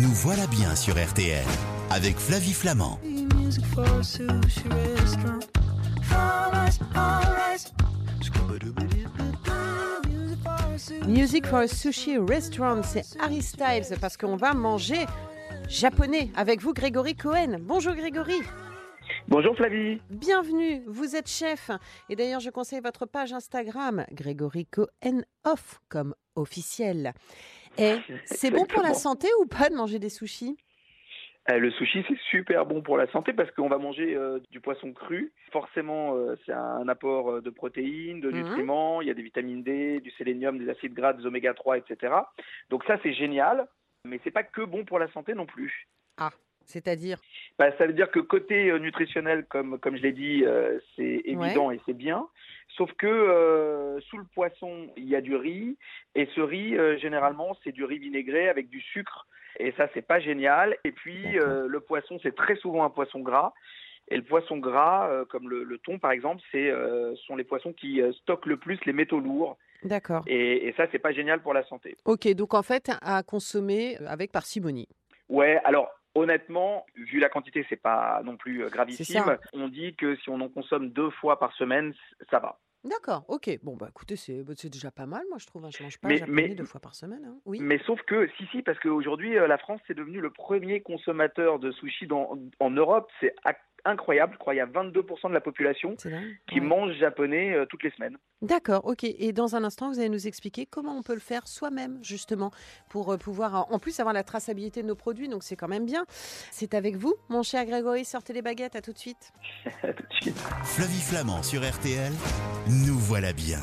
Nous voilà bien sur RTL avec Flavie Flamand. Music for a sushi restaurant. C'est Harry Styles parce qu'on va manger japonais avec vous Grégory Cohen. Bonjour Grégory, Bonjour Flavie. bienvenue, vous êtes chef et d'ailleurs je conseille votre page Instagram Grégory Cohen Off comme officiel. Et c'est bon pour la santé ou pas de manger des sushis? Euh, le sushi, c'est super bon pour la santé parce qu'on va manger euh, du poisson cru. Forcément, euh, c'est un apport de protéines, de Mhm. nutriments. Il y a des vitamines D, du sélénium, des acides gras, des oméga 3, etc. Donc ça, c'est génial. Mais c'est pas que bon pour la santé non plus. C'est-à-dire Bah, ça veut dire que côté euh, nutritionnel, comme, comme je l'ai dit, euh, c'est évident et c'est bien. Sauf que euh, sous le poisson, il y a du riz. Et ce riz, euh, généralement, c'est du riz vinaigré avec du sucre. Et ça, c'est pas génial. Et puis, le poisson, c'est très souvent un poisson gras. Et le poisson gras, comme le, le thon par exemple, c'est sont les poissons qui stockent le plus les métaux lourds. D'accord. Et, et ça, c'est pas génial pour la santé. Ok, donc en fait à consommer avec parcimonie. Ouais, alors honnêtement, vu la quantité, c'est pas non plus euh, gravissime. On dit que si on en consomme deux fois par semaine, ça va. D'accord, ok. Bon, bah écoutez, c'est bah, déjà pas mal, moi je trouve. hein. Je mange pas Mais- japonais mais- deux fois par semaine. hein. Oui. Mais sauf que, si, si, parce qu'aujourd'hui, euh, la France, c'est devenu le premier consommateur de sushi dans, en Europe. C'est incroyable. Je crois qu'il y a 22% de la population qui Ouais. mange japonais euh, toutes les semaines. D'accord, ok. Et dans un instant, vous allez nous expliquer comment on peut le faire soi-même, justement, pour euh, pouvoir en- en plus avoir la traçabilité de nos produits. Donc c'est quand même bien. C'est avec vous, mon cher Grégory. Sortez les baguettes. À tout de suite. Tout de suite. Flavie Flamand sur RTL. Nous voilà bien.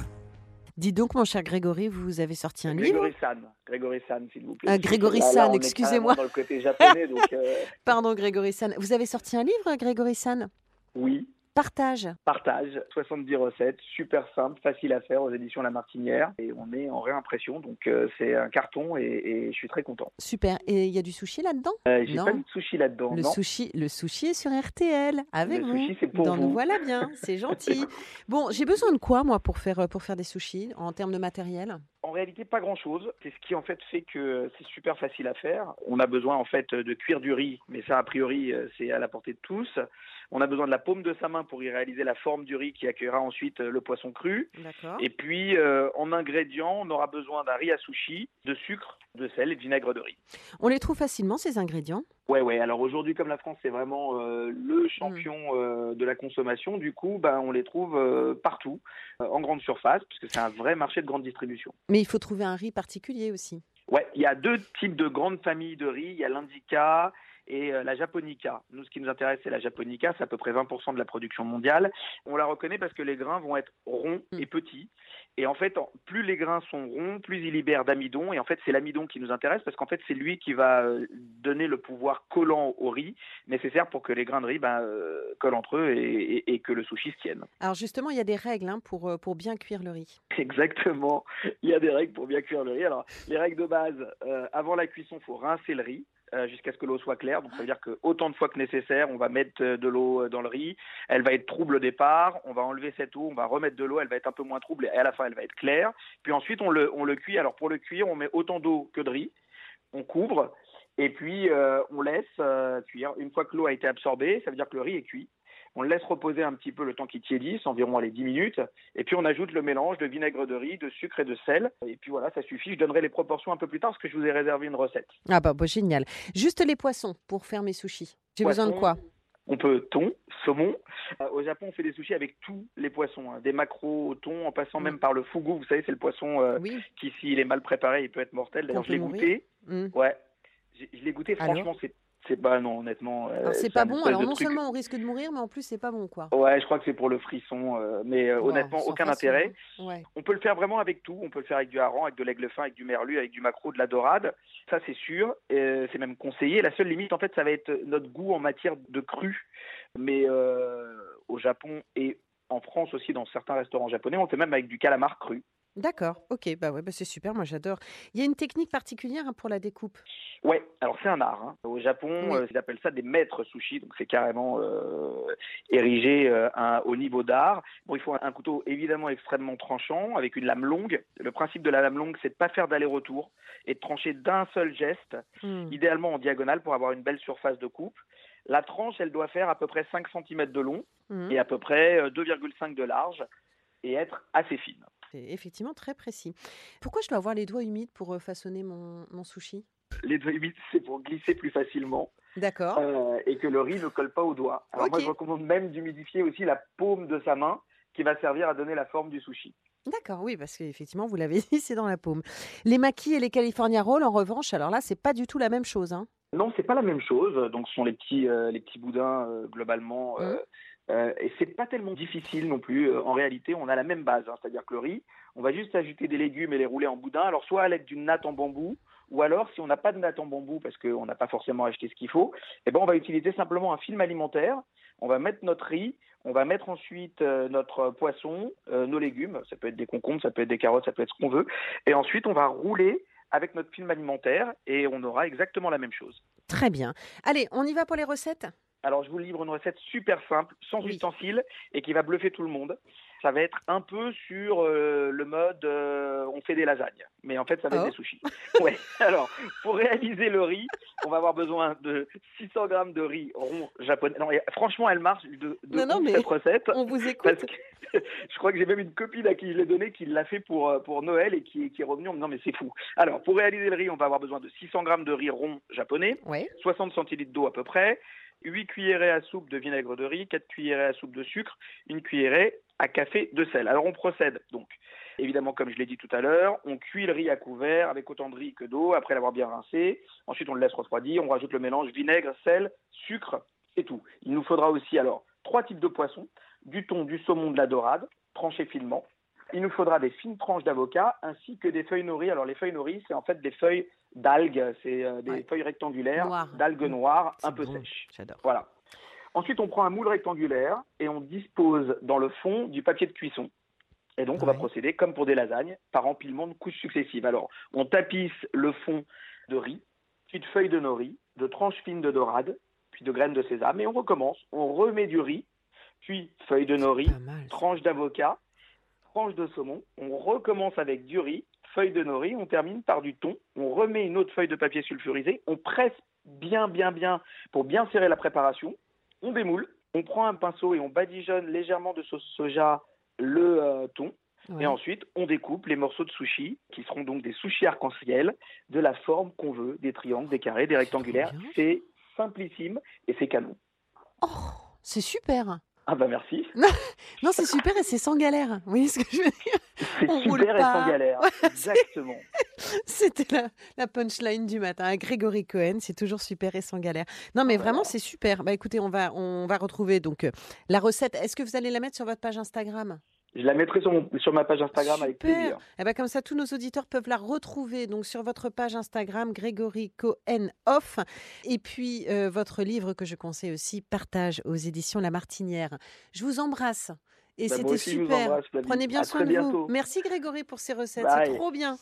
Dis donc, mon cher Grégory, vous avez sorti un livre? Grégory San. Grégory San, s'il vous plaît. Ah, Grégory Là, San, excusez-moi. carrément dans le côté japonais, donc euh, Pardon, Grégory San. Vous avez sorti un livre, Grégory San oui. Partage. Partage, 70 recettes, super simple, facile à faire aux éditions La Martinière. Et on est en réimpression, donc euh, c'est un carton et, et je suis très content. Super. Et il y a du sushi là-dedans? Euh, J'ai pas mis de sushi là-dedans, Le non sushi, le sushi est sur RTL avec Le vous. sushi, c'est pour Dans Nous vous. voilà bien, c'est gentil. Bon, j'ai besoin de quoi moi pour faire pour faire des sushis en termes de matériel? En réalité, pas grand-chose. C'est ce qui en fait fait que c'est super facile à faire. On a besoin en fait de cuire du riz, mais ça a priori euh, c'est à la portée de tous. On a besoin de la paume de sa main pour y réaliser la forme du riz qui accueillera ensuite euh, le poisson cru. Et puis euh, en ingrédients, on aura besoin d'un riz à sushi, de sucre, de sel et de vinaigre de riz. On les trouve facilement ces ingrédients? Ouais, ouais. Alors aujourd'hui, comme la France c'est vraiment euh, le champion euh, de la consommation, du coup, ben, on les trouve euh, partout, en grande surface, puisque c'est un vrai marché de grande distribution. Mais il faut trouver un riz particulier aussi. Ouais, il y a deux types de grandes familles de riz. Il y a l'indica et euh, la japonica. Nous, ce qui nous intéresse, c'est la japonica. C'est à peu près 20% de la production mondiale. On la reconnaît parce que les grains vont être ronds Mm. et petits. Et en fait, plus les grains sont ronds, plus ils libèrent d'amidon. Et en fait, c'est l'amidon qui nous intéresse parce qu'en fait, c'est lui qui va euh, donner le pouvoir collant au riz nécessaire pour que les grains de riz ben, euh, collent entre eux et, et- et que le sushi se tienne. Alors justement, il y a des règles hein, pour pour bien cuire le riz. Exactement. Il y a des règles pour bien cuire le riz. Alors, les règles de base, euh, avant la cuisson, il faut rincer le riz jusqu'à ce que l'eau soit claire. Donc, ça veut dire que autant de fois que nécessaire, on va mettre euh, de l'eau euh, dans le riz. Elle va être trouble au départ. On va enlever cette eau, on va remettre de l'eau. Elle va être un peu moins trouble et à la fin, elle va être claire. Puis ensuite, on le, on le cuit. Alors, pour le cuire, on met autant d'eau que de riz. On couvre. Et puis, euh, on laisse euh, cuire. Une fois que l'eau a été absorbée, ça veut dire que le riz est cuit. On le laisse reposer un petit peu le temps qu'il tiédisse, environ les 10 minutes. Et puis on ajoute le mélange de vinaigre de riz, de sucre et de sel. Et puis voilà, ça suffit. Je donnerai les proportions un peu plus tard parce que je vous ai réservé une recette. Ah bah, bah, génial. Juste les poissons pour faire mes sushis. J'ai besoin de quoi? On peut thon, saumon. Euh, au Japon, on fait des sushis avec tous les poissons, hein. des maquereaux au thon, en passant Mm. même par le fugu. Vous savez, c'est le poisson euh, Oui. qui, s'il est mal préparé, il peut être mortel. D'ailleurs, Qu'on je l'ai goûté. Ouais, je l'ai goûté. Franchement, c'est, c'est pas non, honnêtement. euh, c'est pas bon. Alors non truc- seulement on risque de mourir, mais en plus c'est pas bon quoi. Ouais, je crois que c'est pour le frisson, euh, mais euh, honnêtement, aucun intérêt. Ouais. On peut le faire vraiment avec tout. On peut le faire avec du hareng, avec de l'aigle fin, avec du merlu, avec du maquereau, de la dorade. Ça, c'est sûr. Euh, c'est même conseillé. La seule limite, en fait, ça va être notre goût en matière de cru. Mais au Japon et en France aussi, dans certains restaurants japonais, on fait même avec du calamar cru. D'accord, ok, bah ouais, bah c'est super, moi j'adore. Il y a une technique particulière hein, pour la découpe? Ouais, alors c'est un art. hein. Au Japon, Oui. euh, ils appellent ça des maîtres sushi, donc c'est carrément euh, érigé euh, un- au niveau d'art. Bon, il faut un, un couteau évidemment extrêmement tranchant, avec une lame longue. Le principe de la lame longue, c'est de pas faire d'aller-retour et de trancher d'un seul geste, Hmm. idéalement en diagonale pour avoir une belle surface de coupe. La tranche, elle doit faire à peu près 5 cm de long Hmm. et à peu près euh, 2,5 de large et être assez fine. C'est effectivement très précis. Pourquoi je dois avoir les doigts humides pour euh, façonner mon, mon sushi? Les doigts humides, c'est pour glisser plus facilement. D'accord. euh, et que le riz ne colle pas aux doigts. Alors moi, je recommande même d'humidifier aussi la paume de sa main qui va servir à donner la forme du sushi. D'accord, oui, parce qu'effectivement, vous l'avez dit, c'est dans la paume. Les maquis et les California Rolls, en revanche, alors là, c'est pas du tout la même chose. Hein? Non, c'est pas la même chose. Donc, ce sont les petits, euh, les petits boudins euh, globalement. Mhm. Euh, et c'est pas tellement difficile non plus. Euh, En réalité, on a la même base, hein. c'est-à-dire que le riz, on va juste ajouter des légumes et les rouler en boudin. Alors, soit à l'aide d'une natte en bambou, ou alors si on n'a pas de natte en bambou parce qu'on n'a pas forcément acheté ce qu'il faut, eh ben on va utiliser simplement un film alimentaire. On va mettre notre riz, on va mettre ensuite euh, notre poisson, euh, nos légumes. Ça peut être des concombres, ça peut être des carottes, ça peut être ce qu'on veut. Et ensuite, on va rouler avec notre film alimentaire et on aura exactement la même chose. Très bien. Allez, on y va pour les recettes? Alors, je vous livre une recette super simple, sans Oui. ustensiles, et qui va bluffer tout le monde. Ça va être un peu sur euh, le mode euh, on fait des lasagnes, mais en fait, ça va Oh. être des sushis. Ouais. Alors, pour réaliser le riz, on va avoir besoin de 600 grammes de riz rond japonais. Non, et franchement, elle marche de, de Non, non, mais cette recette. On vous Parce écoute. que je crois que j'ai même une copine à qui je l'ai donné qui l'a fait pour, euh, pour Noël et qui, qui est revenue en me disant mais c'est fou. Alors pour réaliser le riz, on va avoir besoin de 600 grammes de riz rond japonais, Ouais. 60 centilitres d'eau à peu près, 8 cuillerées à soupe de vinaigre de riz, 4 cuillerées à soupe de sucre, une cuillerée à café de sel. Alors on procède donc. Évidemment, comme je l'ai dit tout à l'heure, on cuit le riz à couvert avec autant de riz que d'eau après l'avoir bien rincé. Ensuite, on le laisse refroidir. On rajoute le mélange vinaigre, sel, sucre, c'est tout. Il nous faudra aussi alors trois types de poissons du thon, du saumon, de la dorade, tranchés finement. Il nous faudra des fines tranches d'avocat ainsi que des feuilles nori. Alors les feuilles nori, c'est en fait des feuilles d'algues, c'est euh, des Ouais. feuilles rectangulaires d'algues Mm. noires, un peu bon. sèches. J'adore. Voilà. Ensuite, on prend un moule rectangulaire et on dispose dans le fond du papier de cuisson. Et donc, on va procéder comme pour des lasagnes, par empilement de couches successives. Alors, on tapisse le fond de riz, puis de feuilles de nori, de tranches fines de dorade, puis de graines de sésame, et on recommence. On remet du riz, puis feuilles de nori, Pas mal. ça. tranche d'avocat, tranche de saumon. On recommence avec du riz, feuille de nori, on termine par du thon. On remet une autre feuille de papier sulfurisé, on presse bien, bien, bien pour bien serrer la préparation. On démoule, on prend un pinceau et on badigeonne légèrement de sauce soja le euh, thon. Ouais. Et ensuite, on découpe les morceaux de sushi, qui seront donc des sushis arc-en-ciel, de la forme qu'on veut, des triangles, des carrés, des rectangulaires. bien. C'est simplissime et c'est canon. Oh, c'est super. Ah bah merci. Non, c'est super et c'est sans galère. Vous voyez ce que je veux dire? C'est super et pas. sans galère. Ouais, Exactement. C'était la, la punchline du matin. Grégory Cohen, c'est toujours super et sans galère. Non, mais Ah, vraiment, voilà. c'est super. Bah écoutez, on va, on va retrouver donc euh, la recette. Est-ce que vous allez la mettre sur votre page Instagram? Je la mettrai sur, mon- sur ma page Instagram avec plaisir. Eh ben comme ça, tous nos auditeurs peuvent la retrouver donc sur votre page Instagram, Grégory Cohen Off. Et puis, euh, votre livre que je conseille aussi, Partage aux éditions La Martinière. Je vous embrasse. Et Bah, c'était super. Prenez bien À soin de vous. Merci Grégory pour ces recettes. C'est trop bien.